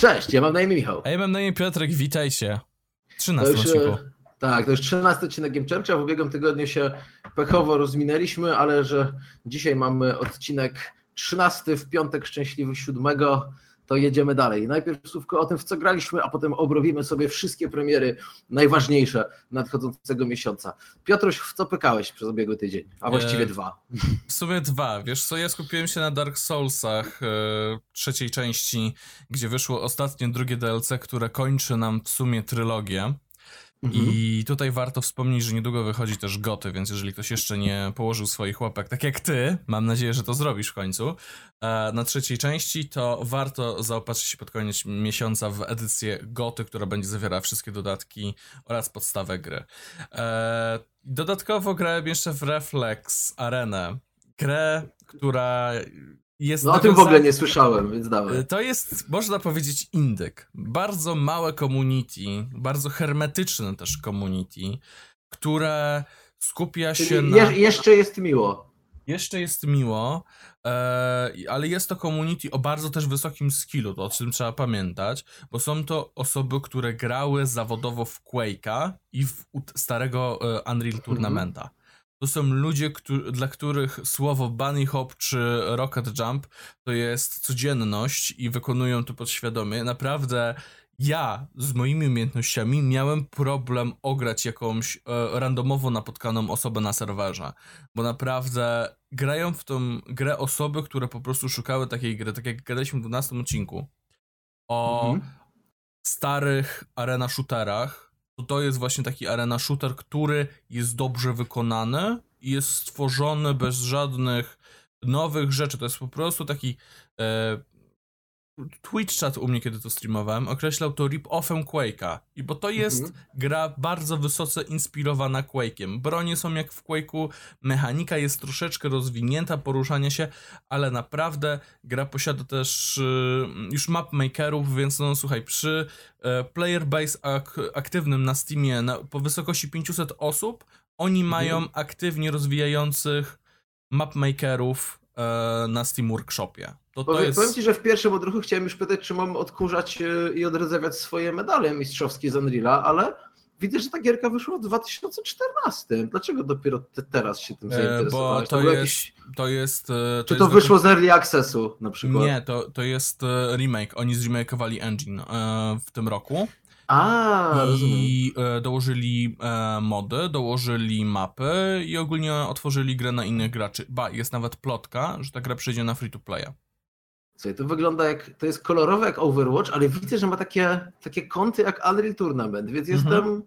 Cześć, ja mam na imię Michał. A ja mam na imię Piotrek, witajcie. W To 13 już, odcinku. e, tak, to już 13 odcinek Game Churcha. W ubiegłym tygodniu się pechowo rozminęliśmy, ale że dzisiaj mamy odcinek 13 w piątek szczęśliwy 7, to jedziemy dalej. Najpierw słówko o tym, w co graliśmy, a potem obrobimy sobie wszystkie premiery najważniejsze nadchodzącego miesiąca. Piotruś, w co pykałeś przez ubiegły tydzień? A właściwie E, dwa. W sumie dwa. Wiesz co, ja skupiłem się na Dark Soulsach e, trzeciej części, gdzie wyszło ostatnie drugie DLC, które kończy nam w sumie trylogię. Mhm. I tutaj warto wspomnieć, że niedługo wychodzi też Goty, więc jeżeli ktoś jeszcze nie położył swoich łapek, tak jak ty, mam nadzieję, że to zrobisz w końcu, e, na trzeciej części, to warto zaopatrzyć się pod koniec miesiąca w edycję Goty, która będzie zawierała wszystkie dodatki oraz podstawę gry. E, Dodatkowo grałem jeszcze w Reflex Arenę, grę, która jest... No o tym w ogóle nie słyszałem, więc dawaj. Y, To jest, można powiedzieć, indyk. Bardzo małe community, bardzo hermetyczne też community, które skupia się Czyli na... je, jeszcze jest miło. Jeszcze jest miło, e, ale jest to community o bardzo też wysokim skillu, to o czym trzeba pamiętać, bo są to osoby, które grały zawodowo w Quake'a i w starego e, Unreal Tournamenta. To są ludzie, któ- dla których słowo bunny hop czy rocket jump to jest codzienność i wykonują to podświadomie. Naprawdę ja z moimi umiejętnościami miałem problem ograć jakąś e, randomowo napotkaną osobę na serwerze bo naprawdę grają w tą grę osoby, które po prostu szukały takiej gry, tak jak gadaliśmy w 12 odcinku o Mhm. starych arena shooterach, to to jest właśnie taki arena shooter, który jest dobrze wykonany i jest stworzony bez żadnych nowych rzeczy. To jest po prostu taki e, Twitch chat u mnie, kiedy to streamowałem, określał to rip-offem Quake'a. I bo to jest Mhm. gra bardzo wysoce inspirowana Quake'iem. Bronie są jak w Quake'u, mechanika jest troszeczkę rozwinięta, poruszanie się, ale naprawdę gra posiada też y, już mapmakerów, więc no słuchaj, przy e, player base ak aktywnym na Steamie na, po wysokości 500 osób, oni Mhm. mają aktywnie rozwijających mapmakerów e, na Steam Workshopie. To, to Powiem, jest... powiem ci, że w pierwszym odruchu chciałem już pytać, czy mam odkurzać e, i odrzewiać swoje medale mistrzowskie z Unreala, ale widzę, że ta gierka wyszła w 2014. Dlaczego dopiero te, teraz się tym E, zainteresowałeś? bo to jest, jakiś- to jest... e, Czy jest to do- wyszło z Early Accessu na przykład? Nie, to, to jest e, remake. Oni zremakowali engine e, w tym roku A, rozumiem. i e, dołożyli e, mody, dołożyli mapy i ogólnie otworzyli grę na innych graczy. Ba, jest nawet plotka, że ta gra przejdzie na free to playa. Słuchaj, to wygląda jak, to jest kolorowe jak Overwatch, ale widzę, że ma takie, takie kąty jak Unreal Tournament, więc Mhm. jestem,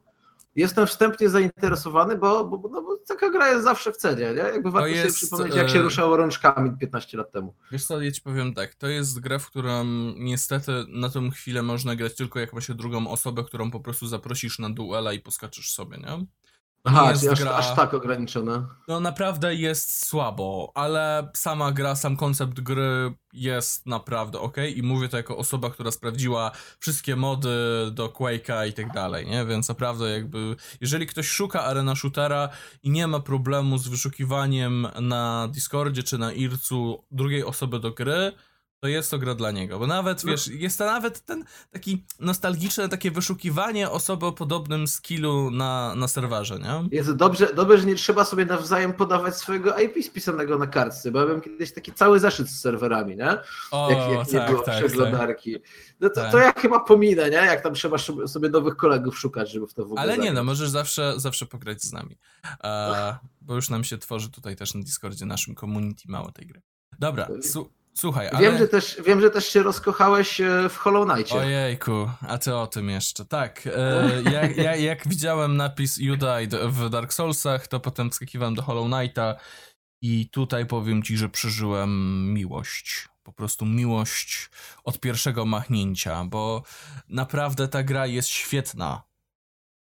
jestem wstępnie zainteresowany, bo, bo, no, bo taka gra jest zawsze w cenie, nie? Jakby warto sobie jest, przypomnieć, jak się e, ruszało rączkami 15 lat temu. Wiesz co, ja ci powiem tak, to jest gra, w którą niestety na tą chwilę można grać tylko jak ma się drugą osobę, którą po prostu zaprosisz na duela i poskaczysz sobie, nie? Aha, jest aż, gra- aż tak ograniczone. No naprawdę jest słabo, ale sama gra, sam koncept gry jest naprawdę ok i mówię to jako osoba, która sprawdziła wszystkie mody do Quake'a i tak dalej, nie? Więc naprawdę jakby, jeżeli ktoś szuka arena shootera i nie ma problemu z wyszukiwaniem na Discordzie czy na Ircu drugiej osoby do gry, to jest to gra dla niego, bo nawet, No. wiesz, jest to nawet ten taki nostalgiczne takie wyszukiwanie osoby o podobnym skillu na, na serwerze, nie? Jest dobrze, dobrze, że nie trzeba sobie nawzajem podawać swojego IP spisanego na kartce, bo ja miałem kiedyś taki cały zeszyt z serwerami, nie? O, Jak, jak nie tak, było tak, tak. przeglądarki. No to, Tak. to ja chyba pominę, nie? Jak tam trzeba sobie nowych kolegów szukać, żeby w to w ogóle Ale nie, no możesz zawsze, zawsze pograć z nami. E, bo już nam się tworzy tutaj też na Discordzie naszym community mało tej gry. Dobra, su- słuchaj, ale... Wiem, że też, wiem, że też się rozkochałeś e, w Hollow Knightie. Ojejku, a ty o tym jeszcze. Tak, e, ja, ja, jak widziałem napis You Died w Dark Soulsach, to potem wskakiwałem do Hollow Knighta i tutaj powiem ci, że przeżyłem miłość. Po prostu miłość od pierwszego machnięcia, bo naprawdę ta gra jest świetna.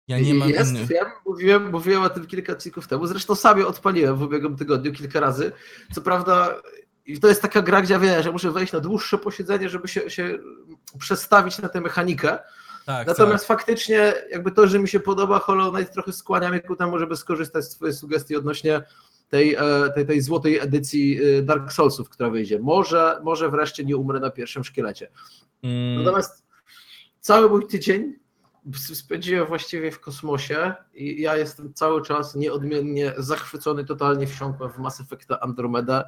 Ja nie mam Jest, innych... wiem, mówiłem, mówiłem o tym kilka odcinków temu, zresztą sam je odpaliłem w ubiegłym tygodniu kilka razy. Co prawda i to jest taka gra, gdzie ja wiem, że muszę wejść na dłuższe posiedzenie, żeby się, się przestawić na tę mechanikę. Tak, Natomiast faktycznie jakby to, że mi się podoba Hollow Knight trochę skłania mnie ku temu, żeby skorzystać z twojej sugestii odnośnie tej, e, tej, tej złotej edycji e, Dark Soulsów, która wyjdzie. Może, może wreszcie nie umrę na pierwszym szkielecie. Mm, Natomiast cały mój tydzień spędziłem właściwie w kosmosie i ja jestem cały czas nieodmiennie zachwycony, totalnie wsiąkłem w Mass Effecta Andromeda.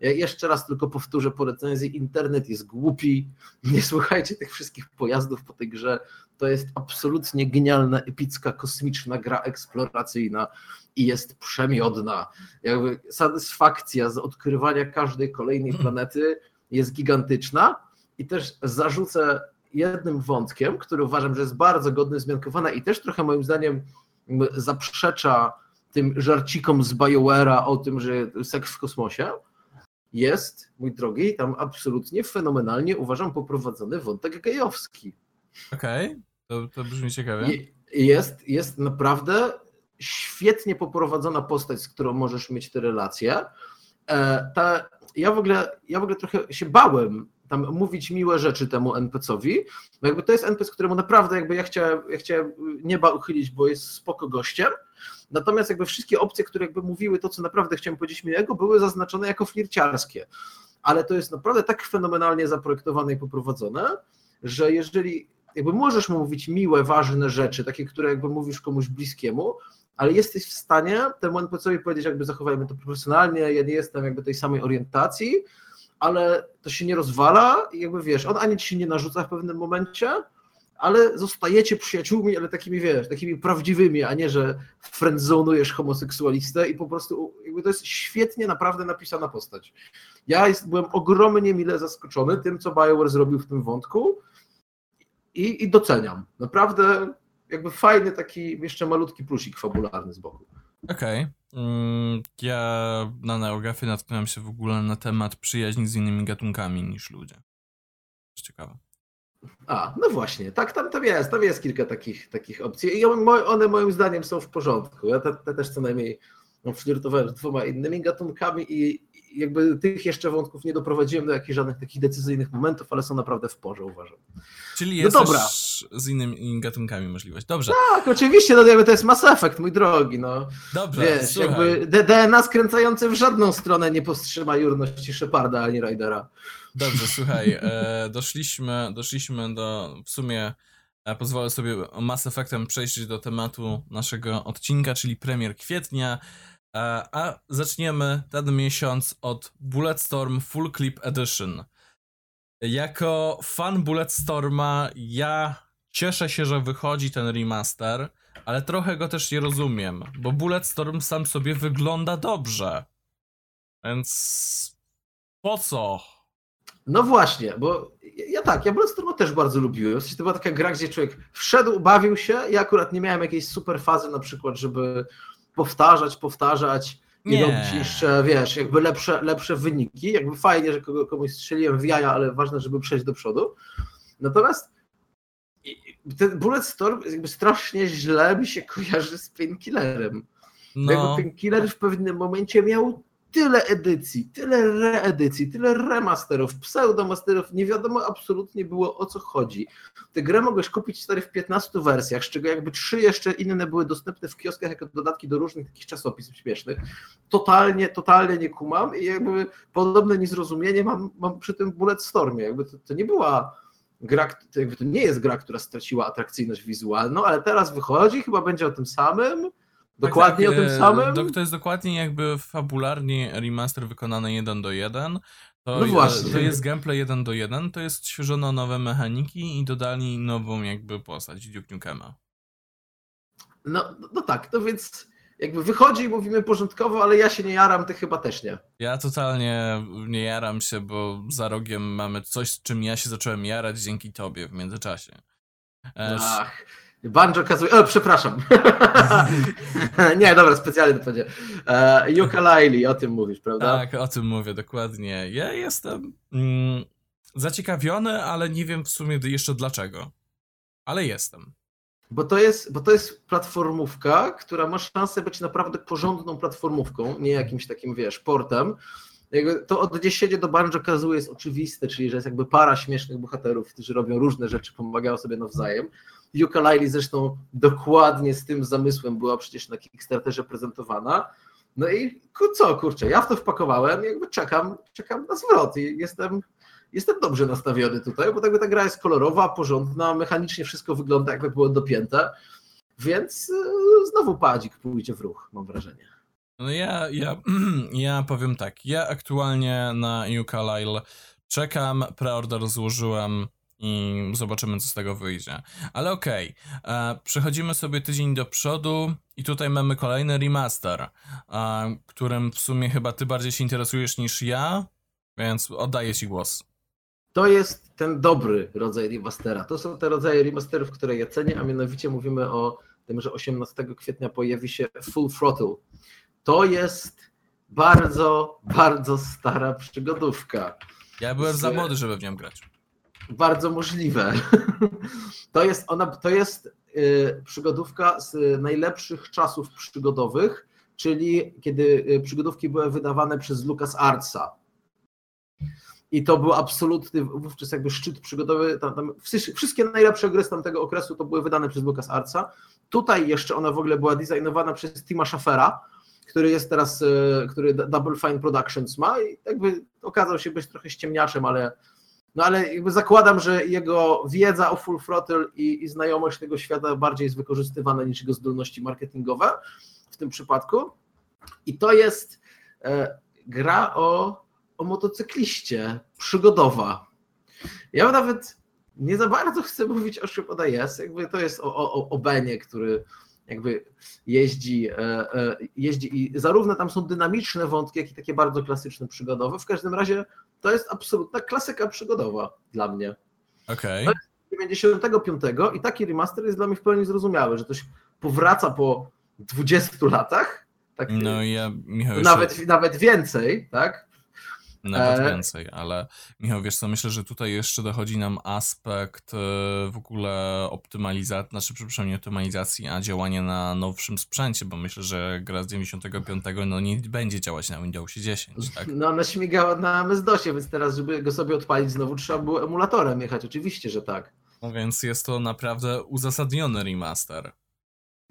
Ja jeszcze raz tylko powtórzę po recenzji, internet jest głupi, nie słuchajcie tych wszystkich pojazdów po tej grze, to jest absolutnie genialna, epicka, kosmiczna gra eksploracyjna i jest przemiodna. Jakby satysfakcja z odkrywania każdej kolejnej planety jest gigantyczna i też zarzucę jednym wątkiem, który uważam, że jest bardzo godny zmiankowania i też trochę moim zdaniem zaprzecza tym żarcikom z BioWare'a o tym, że seks w kosmosie, jest, mój drogi, tam absolutnie fenomenalnie uważam poprowadzony wątek gejowski. Okej, okay. to, to brzmi ciekawie. Jest, jest naprawdę świetnie poprowadzona postać, z którą możesz mieć te relacje. E, ta, ja, w ogóle, ja w ogóle trochę się bałem tam mówić miłe rzeczy temu NPC-owi, bo jakby to jest NPC, któremu naprawdę jakby ja chciałem, ja chciałem nieba uchylić, bo jest spoko gościem, natomiast jakby wszystkie opcje, które jakby mówiły to, co naprawdę chciałem powiedzieć miłego, były zaznaczone jako flirciarskie, ale to jest naprawdę tak fenomenalnie zaprojektowane i poprowadzone, że jeżeli jakby możesz mówić miłe, ważne rzeczy, takie, które jakby mówisz komuś bliskiemu, ale jesteś w stanie temu NPC-owi powiedzieć, jakby zachowajmy to profesjonalnie, ja nie jestem jakby tej samej orientacji, ale to się nie rozwala i jakby wiesz, on ani ci się nie narzuca w pewnym momencie, ale zostajecie przyjaciółmi, ale takimi wiesz, takimi prawdziwymi, a nie, że friendzonujesz homoseksualistę i po prostu jakby to jest świetnie naprawdę napisana postać. Ja jest, byłem ogromnie mile zaskoczony tym, co BioWare zrobił w tym wątku i, i doceniam. Naprawdę jakby fajny taki jeszcze malutki plusik fabularny z boku. Okej. Okay. Mm, ja na Neogafie natknąłem się w ogóle na temat przyjaźni z innymi gatunkami niż ludzie. Ciekawe. A, no właśnie, tak, tam, tam jest, tam jest kilka takich, takich opcji i one moim zdaniem są w porządku. Ja te, te też co najmniej no, flirtowałem z dwoma innymi gatunkami i jakby tych jeszcze wątków nie doprowadziłem do jakichś żadnych takich decyzyjnych momentów, ale są naprawdę w porze, uważam. Czyli jest no dobra. z innymi gatunkami możliwość. Dobrze. Tak, oczywiście, no jakby to jest Mass Effect, mój drogi, no. Dobrze, Wiesz, słuchaj. jakby DNA skręcające w żadną stronę nie powstrzyma jurności Sheparda ani Rydera. Dobrze, słuchaj, e, doszliśmy, doszliśmy do, w sumie e, pozwolę sobie Mass Effectem przejść do tematu naszego odcinka, czyli premier kwietnia. E, a zaczniemy ten miesiąc od Bulletstorm Full Clip Edition. Jako fan Bulletstorma ja cieszę się, że wychodzi ten remaster, ale trochę go też nie rozumiem, bo Bulletstorm sam sobie wygląda dobrze. Więc po co? No właśnie, bo ja tak, ja Bulletstorma też bardzo lubiłem. W sensie to była taka gra, gdzie człowiek wszedł, bawił się. Ja akurat nie miałem jakiejś super fazy na przykład, żeby powtarzać, powtarzać i nie. robić jeszcze, wiesz, jakby lepsze, lepsze wyniki. Jakby fajnie, że komuś strzeliłem w jaja, ale ważne, żeby przejść do przodu. Natomiast ten Bullet Storm jakby strasznie źle mi się kojarzy z Painkillerem. No. Painkiller w pewnym momencie miał tyle edycji, tyle reedycji, tyle remasterów, pseudomasterów, nie wiadomo absolutnie było o co chodzi. Tę grę mogłeś kupić stary w 15 wersjach, z czego jakby trzy jeszcze inne były dostępne w kioskach jako dodatki do różnych takich czasopism śmiesznych. Totalnie, totalnie nie kumam i jakby podobne niezrozumienie mam, mam przy tym Bullet Stormie. Jakby to, to nie była gra, to, jakby to nie jest gra, która straciła atrakcyjność wizualną, ale teraz wychodzi, chyba będzie o tym samym Dokładnie tak, tak, o tym e, samym? To jest dokładnie jakby fabularnie remaster wykonany 1 do 1. To, no właśnie. to jest gameplay 1 do 1, to jest świeżono nowe mechaniki i dodali nową jakby postać Duke Nukema. No, no tak, to więc jakby wychodzi i mówimy porządkowo, ale ja się nie jaram, ty chyba też nie. Ja totalnie nie jaram się, bo za rogiem mamy coś, z czym ja się zacząłem jarać dzięki tobie w międzyczasie. Ach. Banjo kazuje. O, przepraszam. nie, dobra, specjalnie to powiedziałem. Uh, ukulele, o tym mówisz, prawda? Tak, o tym mówię, dokładnie. Ja jestem mm, zaciekawiony, ale nie wiem w sumie jeszcze dlaczego. Ale jestem. Bo to, jest, bo to jest platformówka, która ma szansę być naprawdę porządną platformówką, nie jakimś takim, wiesz, portem. Jakby to odniesienie do Banjo Kazooie jest oczywiste, czyli że jest jakby para śmiesznych bohaterów, którzy robią różne rzeczy, pomagają sobie nawzajem. Yooka-Laylee zresztą dokładnie z tym zamysłem była przecież na Kickstarterze prezentowana. No i co, kurczę, ja w to wpakowałem, jakby czekam, czekam na zwrot i jestem, jestem dobrze nastawiony tutaj, bo jakby ta gra jest kolorowa, porządna, mechanicznie wszystko wygląda jakby było dopięte, więc e, znowu padzik pójdzie w ruch, mam wrażenie. No ja, ja, ja powiem tak, ja aktualnie na New Carlisle czekam, preorder złożyłem i zobaczymy, co z tego wyjdzie. Ale okej, okay. przechodzimy sobie tydzień do przodu i tutaj mamy kolejny remaster, e, którym w sumie chyba ty bardziej się interesujesz niż ja, więc oddaję ci głos. To jest ten dobry rodzaj remastera. To są te rodzaje remasterów, które ja cenię, a mianowicie mówimy o tym, że 18 kwietnia pojawi się Full Throttle. To jest bardzo, bardzo stara przygodówka. Ja byłem z... za młody, żeby w nią grać. Bardzo możliwe. To jest ona, to jest y, przygodówka z najlepszych czasów przygodowych, czyli kiedy y, przygodówki były wydawane przez Lucas Artsa. I to był absolutny wówczas jakby szczyt przygodowy. Tam, tam, wszystkie najlepsze gry z tamtego okresu to były wydane przez Lucas Artsa. Tutaj jeszcze ona w ogóle była designowana przez Tima Schaffera, który jest teraz, y, który Double Fine Productions ma i jakby okazał się być trochę ściemniaczem, ale no ale jakby zakładam, że jego wiedza o Full Throttle i, i znajomość tego świata bardziej jest wykorzystywana niż jego zdolności marketingowe w tym przypadku. I to jest e, gra o, o motocykliście, przygodowa. Ja nawet nie za bardzo chcę mówić o Ship Jest, jakby to jest o, o, o Benie, który jakby jeździ, e, e, jeździ i zarówno tam są dynamiczne wątki, jak i takie bardzo klasyczne przygodowe. W każdym razie to jest absolutna klasyka przygodowa dla mnie. Okej. Okay. 95 i taki remaster jest dla mnie w pełni zrozumiały, że coś powraca po 20 latach. Tak, no ja, Michał, nawet, jeszcze... nawet więcej, tak? Nawet e... więcej, ale Michał, wiesz co, myślę, że tutaj jeszcze dochodzi nam aspekt e, w ogóle optymalizacji, znaczy przepraszam, nie optymalizacji, a działania na nowszym sprzęcie, bo myślę, że gra z 95 no nie będzie działać na Windowsie 10, tak? No ona śmigała na MS-DOSie, więc teraz, żeby go sobie odpalić znowu, trzeba było emulatorem jechać, oczywiście, że tak. No więc jest to naprawdę uzasadniony remaster.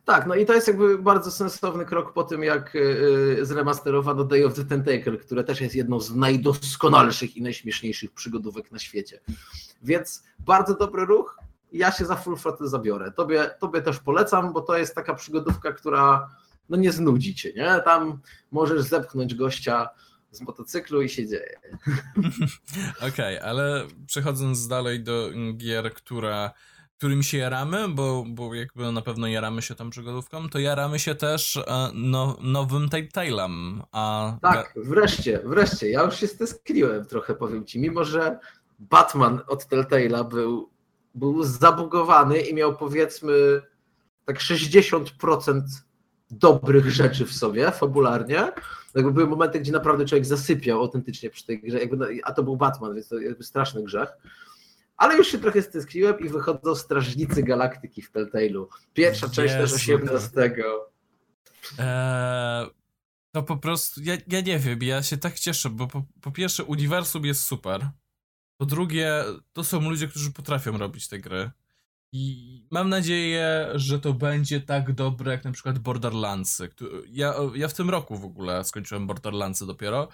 Tak, no i to jest jakby bardzo sensowny krok po tym, jak y, y, zremasterowano Day of the Tentacle, które też jest jedną z najdoskonalszych i najśmieszniejszych przygodówek na świecie. Więc bardzo dobry ruch. Ja się za Full Throttle zabiorę. Tobie, tobie też polecam, bo to jest taka przygodówka, która no nie znudzi cię, nie? Tam możesz zepchnąć gościa z motocyklu i się dzieje. Okej, okay, ale przechodząc dalej do gier, które którym się jaramy, bo, bo jakby na pewno jaramy się tą przygodówką, to jaramy się też e, no, nowym Telltale'em. A... Tak, wreszcie, wreszcie. Ja już się steskliłem trochę, powiem ci. Mimo, że Batman od Telltale'a był, był zabugowany i miał powiedzmy tak 60% dobrych rzeczy w sobie, fabularnie. Jakby były momenty, gdzie naprawdę człowiek zasypiał autentycznie przy tej grze, jakby, a to był Batman, więc to jakby straszny grzech. Ale już się trochę stęskniłem i wychodzą Strażnicy Galaktyki w Telltale'u. Pierwsza część też 18. Eee, to po prostu, ja, ja nie wiem, ja się tak cieszę, bo po, po pierwsze uniwersum jest super. Po drugie, to są ludzie, którzy potrafią robić te gry. I mam nadzieję, że to będzie tak dobre jak na przykład Borderlandsy. Ja, ja w tym roku w ogóle skończyłem Borderlandsy dopiero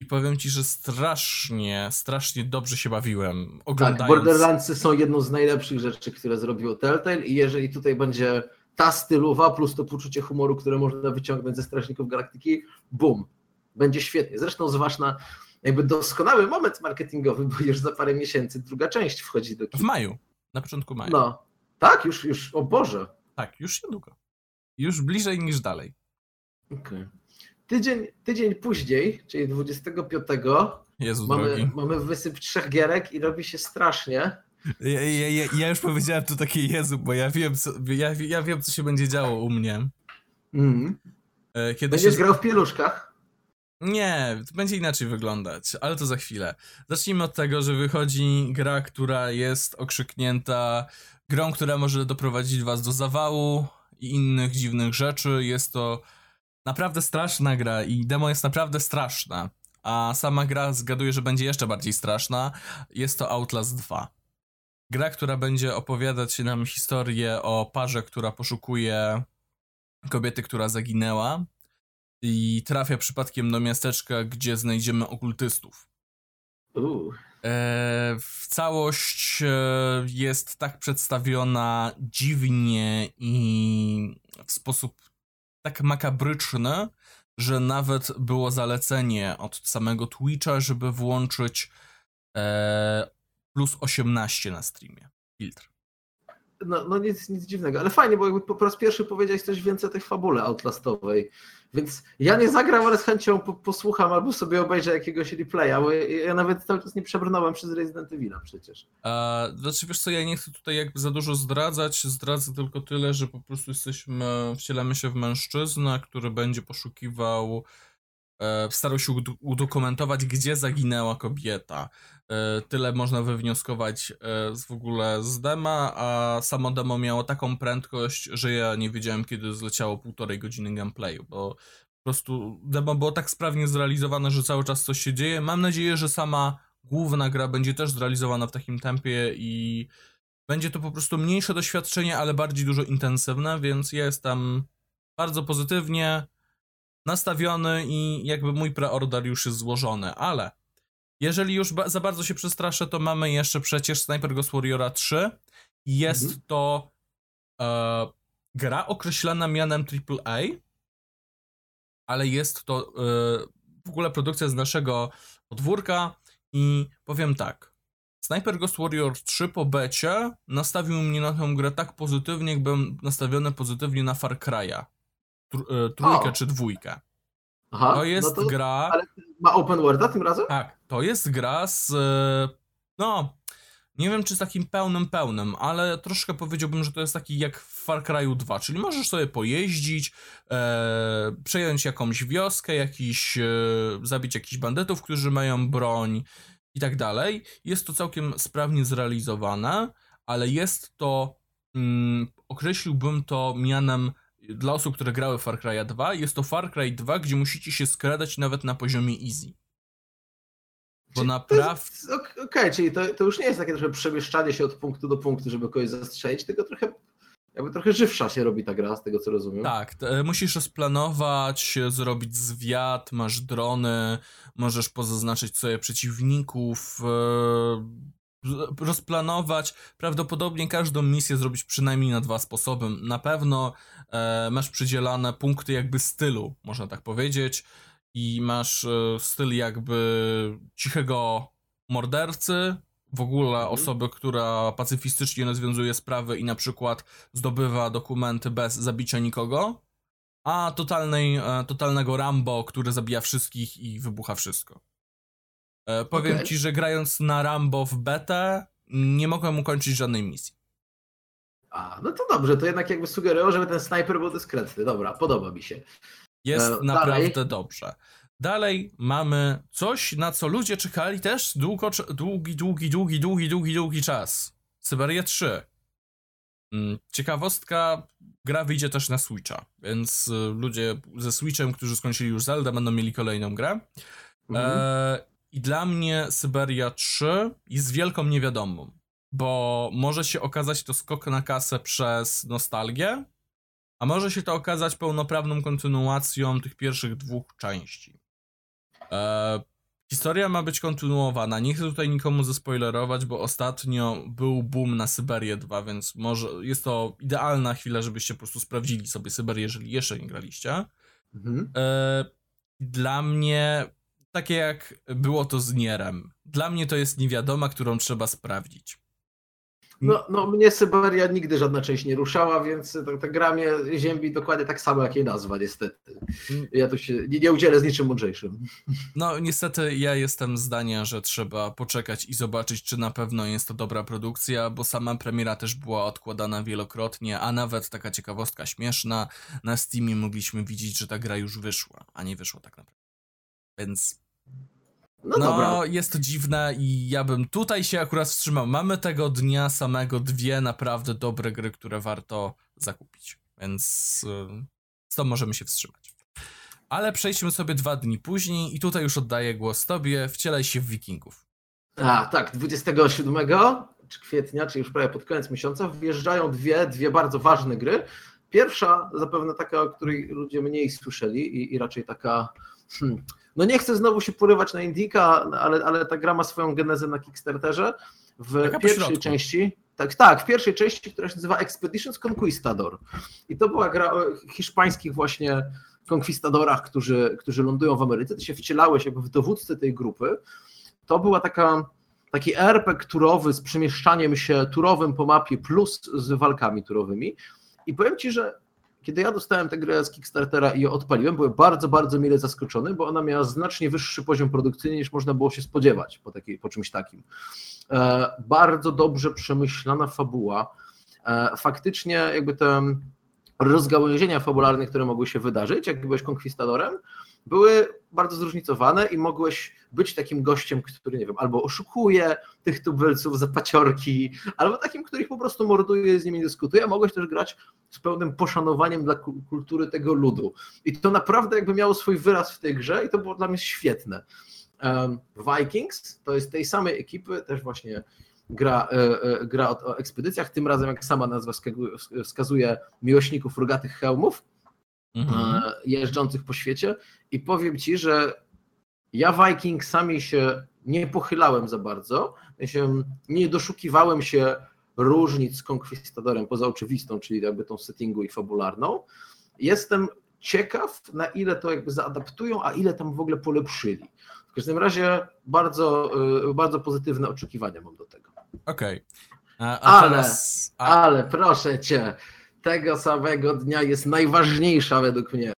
i powiem ci, że strasznie, strasznie dobrze się bawiłem oglądając. Tak, Borderlandsy są jedną z najlepszych rzeczy, które zrobiło Telltale i jeżeli tutaj będzie ta stylowa plus to poczucie humoru, które można wyciągnąć ze Strażników Galaktyki, bum, będzie świetnie. Zresztą zważna jakby doskonały moment marketingowy, bo już za parę miesięcy druga część wchodzi do kina. W maju, na początku maja. No, tak, już, już, o Boże. Tak, już niedługo. Już bliżej niż dalej. Okej. Okay. Tydzień, tydzień później, czyli 25, Jezu mamy, mamy wysyp trzech gierek i robi się strasznie. Ja, ja, ja, ja już powiedziałem tu takie Jezu, bo ja wiem, co, ja, ja wiem, co się będzie działo u mnie. Mm. E, kiedy Będziesz się... grał w pieluszkach? Nie, to będzie inaczej wyglądać, ale to za chwilę. Zacznijmy od tego, że wychodzi gra, która jest okrzyknięta grą, która może doprowadzić was do zawału i innych dziwnych rzeczy. Jest to naprawdę straszna gra i demo jest naprawdę straszna. A sama gra zgaduję, że będzie jeszcze bardziej straszna. Jest to Outlast 2. Gra, która będzie opowiadać nam historię o parze, która poszukuje kobiety, która zaginęła i trafia przypadkiem do miasteczka, gdzie znajdziemy okultystów. Uh. E, w całość e, jest tak przedstawiona dziwnie i w sposób tak makabryczny, że nawet było zalecenie od samego Twitcha, żeby włączyć e, plus 18 na streamie. Filtr. No, no nic, nic dziwnego, ale fajnie, bo jakby po raz pierwszy powiedziałeś coś więcej o tej fabule outlastowej. Więc ja nie zagram, ale z chęcią po, posłucham albo sobie obejrzę jakiegoś replaya, bo ja, nawet cały czas nie przebrnąłem przez Resident Evil przecież. A, znaczy wiesz co, ja nie chcę tutaj jakby za dużo zdradzać, zdradzę tylko tyle, że po prostu jesteśmy, wcielamy się w mężczyznę, który będzie poszukiwał, starał się ud- udokumentować, gdzie zaginęła kobieta. E, tyle można wywnioskować e, w ogóle z dema, a samo demo miało taką prędkość, że ja nie wiedziałem, kiedy zleciało półtorej godziny gameplayu, bo po prostu demo było tak sprawnie zrealizowane, że cały czas coś się dzieje. Mam nadzieję, że sama główna gra będzie też zrealizowana w takim tempie i będzie to po prostu mniejsze doświadczenie, ale bardziej dużo intensywne, więc ja jestem bardzo pozytywnie nastawiony i jakby mój preorder już jest złożony, ale jeżeli już ba- za bardzo się przestraszę, to mamy jeszcze przecież Sniper Ghost Warriora 3 i jest Mhm. to e, gra określana mianem AAA, ale jest to e, w ogóle produkcja z naszego podwórka i powiem tak. Sniper Ghost Warrior 3 po becie nastawił mnie na tę grę tak pozytywnie, jakbym nastawiony pozytywnie na Far Cry'a. E, trójkę O. czy dwójkę. Aha, To jest no to gra... ale- ma open worlda tym razem? Tak, to jest gra z. e, No, nie wiem czy z takim pełnym, pełnym, ale troszkę powiedziałbym, że to jest taki jak w Far Cry'u 2, czyli możesz sobie pojeździć, e, przejąć jakąś wioskę, jakiś, e, zabić jakichś bandytów, którzy mają broń i tak dalej. Jest to całkiem sprawnie zrealizowane, ale jest to, mm, określiłbym to mianem dla osób, które grały Far Cry'a 2, jest to Far Cry 2, gdzie musicie się skradać nawet na poziomie easy. Bo Czyli naprawdę. Okej, czyli to, to już nie jest takie trochę przemieszczanie się od punktu do punktu, żeby kogoś zastrzelić, tylko trochę jakby trochę żywsza się robi ta gra, z tego co rozumiem. Tak, t- musisz rozplanować, zrobić zwiat, masz drony, możesz pozaznaczyć sobie przeciwników, e, rozplanować. Prawdopodobnie każdą misję zrobić przynajmniej na dwa sposoby. Na pewno e, masz przydzielane punkty jakby stylu, można tak powiedzieć, i masz e, styl jakby cichego mordercy, w ogóle Mhm. osoby, która pacyfistycznie rozwiązuje sprawy i na przykład zdobywa dokumenty bez zabicia nikogo, a totalnej, e, totalnego Rambo, który zabija wszystkich i wybucha wszystko. E, powiem Okej. ci, że grając na Rambo w betę, nie mogłem ukończyć żadnej misji. A, no to dobrze, to jednak jakby sugerują, żeby ten snajper był dyskretny. Dobra, podoba mi się. Jest E, naprawdę dalej. dobrze. Dalej mamy coś, na co ludzie czekali też długo, długi, długi, długi, długi, długi, długi czas. Syberia 3. Mm, Ciekawostka, gra wyjdzie też na Switcha, więc y, ludzie ze Switchem, którzy skończyli już Zelda, będą mieli kolejną grę. Mhm. E, I dla mnie Syberia 3 jest wielką niewiadomą, bo może się okazać to skok na kasę przez nostalgię, a może się to okazać pełnoprawną kontynuacją tych pierwszych dwóch części. E, historia ma być kontynuowana. Nie chcę tutaj nikomu zaspoilerować, bo ostatnio był boom na Syberię 2, więc może jest to idealna chwila, żebyście po prostu sprawdzili sobie Syberię, jeżeli jeszcze nie graliście. Mhm. E, dla mnie, takie jak było to z Nierem, dla mnie to jest niewiadoma, którą trzeba sprawdzić. No, no mnie Syberia nigdy żadna część nie ruszała, więc ta, ta gra mnie ziębi dokładnie tak samo jak jej nazwa, niestety. Mm. Ja tu się nie, nie udzielę z niczym mądrzejszym. No, niestety ja jestem zdania, że trzeba poczekać i zobaczyć, czy na pewno jest to dobra produkcja, bo sama premiera też była odkładana wielokrotnie, a nawet taka ciekawostka śmieszna, na Steamie mogliśmy widzieć, że ta gra już wyszła, a nie wyszła tak naprawdę. Więc No, No, dobra. jest to dziwne i ja bym tutaj się akurat wstrzymał. Mamy tego dnia samego dwie naprawdę dobre gry, które warto zakupić, więc y, z tą możemy się wstrzymać. Ale przejdźmy sobie dwa dni później i tutaj już oddaję głos tobie, wcielaj się w wikingów. A, tak, 27 czy kwietnia, czyli już prawie pod koniec miesiąca, wjeżdżają dwie, dwie bardzo ważne gry. Pierwsza, zapewne taka, o której ludzie mniej słyszeli i, i raczej taka, hmm, no nie chcę znowu się porywać na Indika, ale, ale ta gra ma swoją genezę na Kickstarterze. W Taka pierwszej części, tak, tak, w pierwszej części, która się nazywa Expeditions Conquistador. I to była gra o hiszpańskich właśnie konkwistadorach, którzy, którzy lądują w Ameryce. Ty się wcielałeś jakby w dowódcę tej grupy. To była taka, taki RPG turowy z przemieszczaniem się turowym po mapie plus z walkami turowymi. I powiem Ci, że kiedy ja dostałem tę grę z Kickstartera i ją odpaliłem, byłem bardzo, bardzo mile zaskoczony, bo ona miała znacznie wyższy poziom produkcyjny niż można było się spodziewać po, takiej, po czymś takim. E, bardzo dobrze przemyślana fabuła. E, faktycznie jakby te rozgałęzienia fabularne, które mogły się wydarzyć, jak byłeś konkwistadorem, były bardzo zróżnicowane i mogłeś być takim gościem, który, nie wiem, albo oszukuje tych tubylców za paciorki, albo takim, który ich po prostu morduje z nimi dyskutuje, a mogłeś też grać z pełnym poszanowaniem dla ku- kultury tego ludu. I to naprawdę jakby miało swój wyraz w tej grze i to było dla mnie świetne. Vikings to jest tej samej ekipy, też właśnie gra, e, e, gra o, o ekspedycjach, tym razem jak sama nazwa wskazuje miłośników rogatych hełmów, Mhm. e, jeżdżących po świecie i powiem Ci, że ja Vikingsami się nie pochylałem za bardzo, nie doszukiwałem się różnic z Conquistadorem, poza oczywistą, czyli jakby tą settingu i fabularną. Jestem ciekaw, na ile to jakby zaadaptują, a ile tam w ogóle polepszyli. W każdym razie bardzo, bardzo pozytywne oczekiwania mam do tego. Okej. A Ale- teraz... A, Ale proszę Cię, tego samego dnia jest najważniejsza według mnie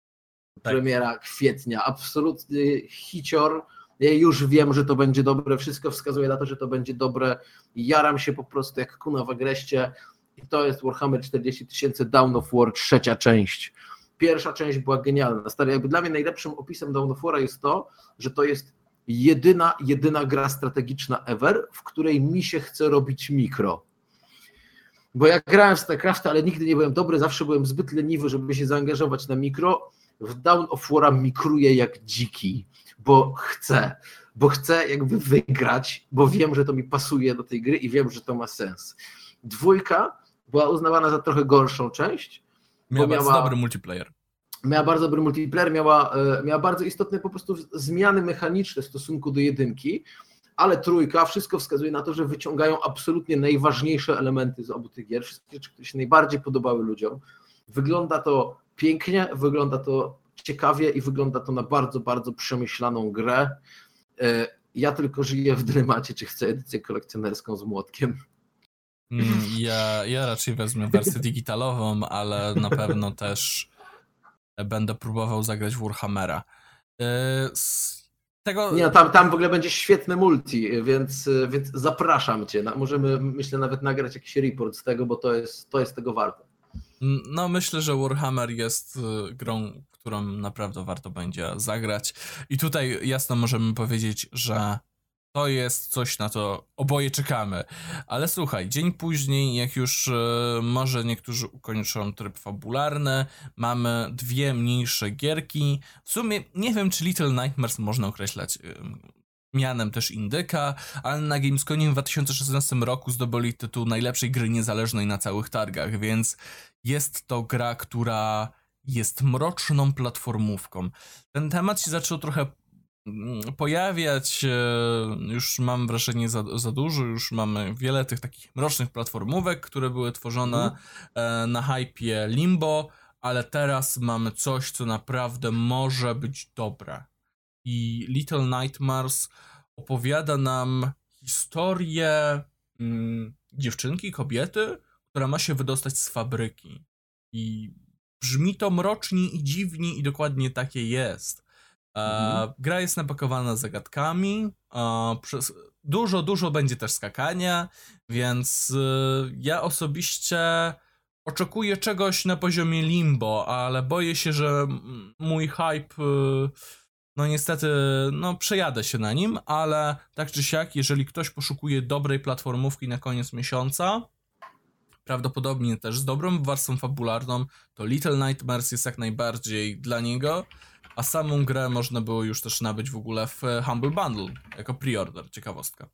Tak. premiera kwietnia. Absolutny hicior. Ja już wiem, że to będzie dobre. Wszystko wskazuje na to, że to będzie dobre. Jaram się po prostu jak kuna w agreście. I to jest Warhammer 40 tysięcy Down of War, trzecia część. Pierwsza część była genialna. Stary, jakby dla mnie najlepszym opisem Down of War'a jest to, że to jest jedyna, jedyna gra strategiczna ever, w której mi się chce robić mikro. Bo ja grałem w StarCraft, ale nigdy nie byłem dobry, zawsze byłem zbyt leniwy, żeby się zaangażować na mikro. W Down of War'a mikruję jak dziki, bo chcę, bo chcę jakby wygrać, bo wiem, że to mi pasuje do tej gry i wiem, że to ma sens. Dwójka była uznawana za trochę gorszą część, miała miała- dobry multiplayer. Miała bardzo dobry multiplayer, miała, e, miała bardzo istotne po prostu zmiany mechaniczne w stosunku do jedynki, ale trójka, wszystko wskazuje na to, że wyciągają absolutnie najważniejsze elementy z obu tych gier, wszystkie rzeczy, które się najbardziej podobały ludziom. Wygląda to pięknie, wygląda to ciekawie i wygląda to na bardzo, bardzo przemyślaną grę. E, Ja tylko żyję w dylemacie, czy chcę edycję kolekcjonerską z młotkiem. Mm, Ja, ja raczej wezmę wersję digitalową, ale na pewno też będę próbował zagrać w Warhammera. Yy, tego... Nie, no, tam, tam w ogóle będzie świetny multi, więc, więc zapraszam Cię. Możemy, myślę, nawet nagrać jakiś report z tego, bo to jest, to jest tego warte. No, myślę, że Warhammer jest y, grą, którą naprawdę warto będzie zagrać. I tutaj jasno możemy powiedzieć, że to jest coś, na to oboje czekamy. Ale słuchaj, dzień później, jak już y, może niektórzy ukończą tryb fabularny, mamy dwie mniejsze gierki. W sumie nie wiem, czy Little Nightmares można określać y, mianem też indyka, ale na Gamesconie w 2016 roku zdobyli tytuł najlepszej gry niezależnej na całych targach, więc jest to gra, która jest mroczną platformówką. Ten temat się zaczął trochę pojawiać, e, już mam wrażenie za, za dużo, już mamy wiele tych takich mrocznych platformówek, które były tworzone e, na hypie Limbo, ale teraz mamy coś, co naprawdę może być dobre. I Little Nightmares opowiada nam historię mm, dziewczynki, kobiety, która ma się wydostać z fabryki. I brzmi to mrocznie i dziwnie i dokładnie takie jest. E, Mhm. Gra jest napakowana zagadkami, e, przez, dużo, dużo będzie też skakania, więc e, ja osobiście oczekuję czegoś na poziomie limbo, ale boję się, że mój hype, no niestety, no przejadę się na nim, ale tak czy siak, jeżeli ktoś poszukuje dobrej platformówki na koniec miesiąca, prawdopodobnie też z dobrą warstwą fabularną, to Little Nightmares jest jak najbardziej dla niego, a samą grę można było już też nabyć w ogóle w Humble Bundle, jako preorder, ciekawostka.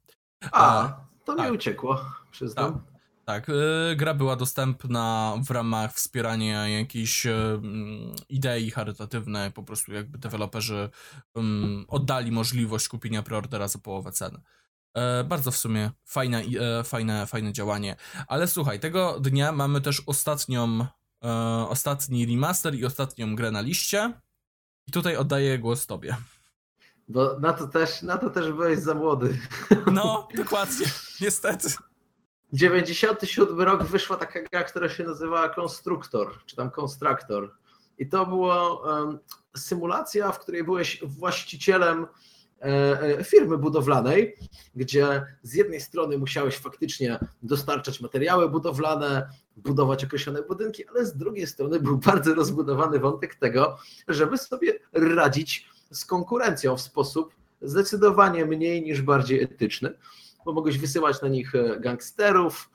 A, to mi tak. uciekło, przyznam. Tak, y, gra była dostępna w ramach wspierania jakiejś y, mm, idei charytatywnej, po prostu jakby deweloperzy ym, oddali możliwość kupienia preordera za połowę ceny. E, bardzo w sumie fajne, fajne, fajne działanie. Ale słuchaj, tego dnia mamy też ostatnią, e, ostatni remaster i ostatnią grę na liście. I tutaj oddaję głos tobie. Bo na to też, na to też byłeś za młody. No, dokładnie, niestety. 97 rok wyszła taka gra, która się nazywała Constructor, czy tam Constructor. I to była em, symulacja, w której byłeś właścicielem firmy budowlanej, gdzie z jednej strony musiałeś faktycznie dostarczać materiały budowlane, budować określone budynki, ale z drugiej strony był bardzo rozbudowany wątek tego, żeby sobie radzić z konkurencją w sposób zdecydowanie mniej niż bardziej etyczny bo mogłeś wysyłać na nich e, gangsterów,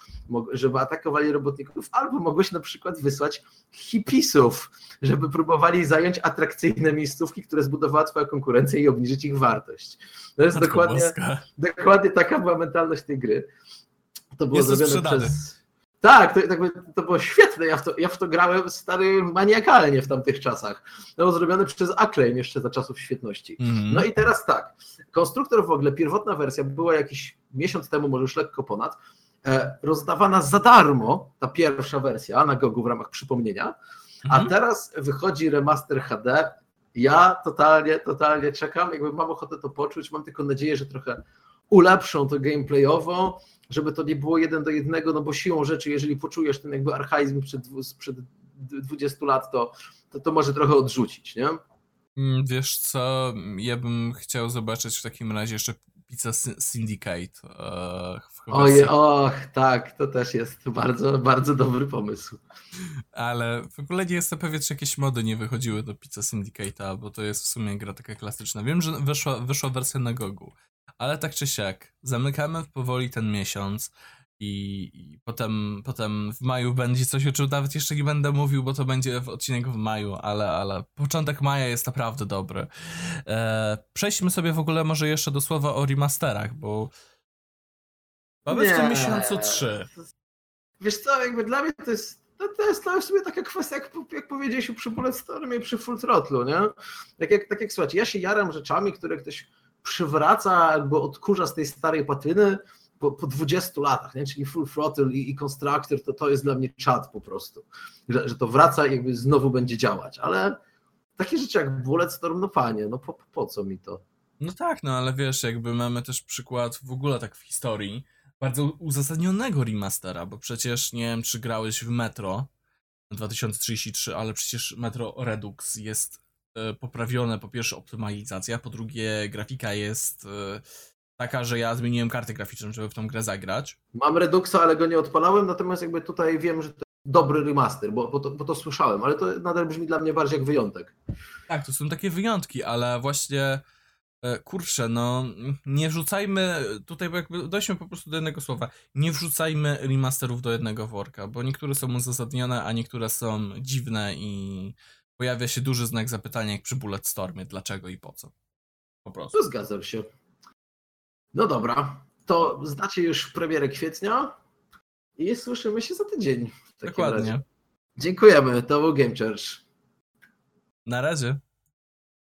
żeby atakowali robotników, albo mogłeś na przykład wysłać hipisów, żeby próbowali zająć atrakcyjne miejscówki, które zbudowała twoja konkurencja i obniżyć ich wartość. To jest Matko dokładnie, Boska. dokładnie taka była mentalność tej gry. To było Jest zrobione przez... Tak, to, to było świetne. Ja w, to, ja w to grałem stary maniakalnie w tamtych czasach. To było zrobione przez Acclaim jeszcze za czasów świetności. Mhm. No i teraz tak. Konstruktor w ogóle, pierwotna wersja była jakiś miesiąc temu, może już lekko ponad, e, rozdawana za darmo, ta pierwsza wersja na Gogu w ramach przypomnienia, a Mhm. teraz wychodzi remaster HD. Ja totalnie, totalnie czekam, jakby mam ochotę to poczuć, mam tylko nadzieję, że trochę ulepszą to gameplayowo, żeby to nie było jeden do jednego, no bo siłą rzeczy, jeżeli poczujesz ten jakby archaizm przed, sprzed 20 lat, to, to, to może trochę odrzucić, nie? Mm, Wiesz co, ja bym chciał zobaczyć w takim razie jeszcze Pizza Sy- Syndicate. e, Oje, och, tak, to też jest bardzo, bardzo dobry pomysł. Ale w ogóle nie jestem pewien, czy jakieś mody nie wychodziły do Pizza Syndicate'a, bo to jest w sumie gra taka klasyczna. Wiem, że wyszła, wyszła wersja na Gogu, ale tak czy siak, zamykamy powoli ten miesiąc i, i potem, potem w maju będzie coś, o czym nawet jeszcze nie będę mówił, bo to będzie w odcinek w maju, ale, ale początek maja jest naprawdę dobry. E, przejdźmy sobie w ogóle może jeszcze do słowa o remasterach, bo mamy w tym Nie. miesiącu trzy. Wiesz co, jakby dla mnie to jest, to, to jest w sumie taka kwestia, jak, jak powiedzieliśmy przy Bullet Stormie, przy Full Throttlu, nie? Tak jak, tak jak słuchajcie, ja się jaram rzeczami, które ktoś przywraca albo odkurza z tej starej patyny po, po 20 latach, nie? czyli Full Throttle i, i Constructor, to, to jest dla mnie czad po prostu, że, że to wraca i jakby znowu będzie działać, ale takie rzeczy jak Bullet Storm, no panie, no po, po co mi to? No tak, no ale wiesz, jakby mamy też przykład w ogóle tak w historii bardzo uzasadnionego remastera, bo przecież nie wiem, czy grałeś w Metro 2033, ale przecież Metro Redux jest poprawione, po pierwsze optymalizacja, po drugie grafika jest e, taka, że ja zmieniłem kartę graficzną, żeby w tą grę zagrać. Mam Reduxa, ale go nie odpalałem, natomiast jakby tutaj wiem, że to jest dobry remaster, bo, bo, to, bo to słyszałem, ale to nadal brzmi dla mnie bardziej jak wyjątek. Tak, to są takie wyjątki, ale właśnie e, kurczę, no nie wrzucajmy, tutaj jakby dojdźmy po prostu do jednego słowa, nie wrzucajmy remasterów do jednego worka, bo niektóre są uzasadnione, a niektóre są dziwne i pojawia się duży znak zapytania jak przy Bullet Stormie, dlaczego i po co. Po prostu. To zgadzam się. No dobra, to znacie już premierę kwietnia i słyszymy się za tydzień. Dokładnie. razie. Dziękujemy, to był Game Church. Na razie.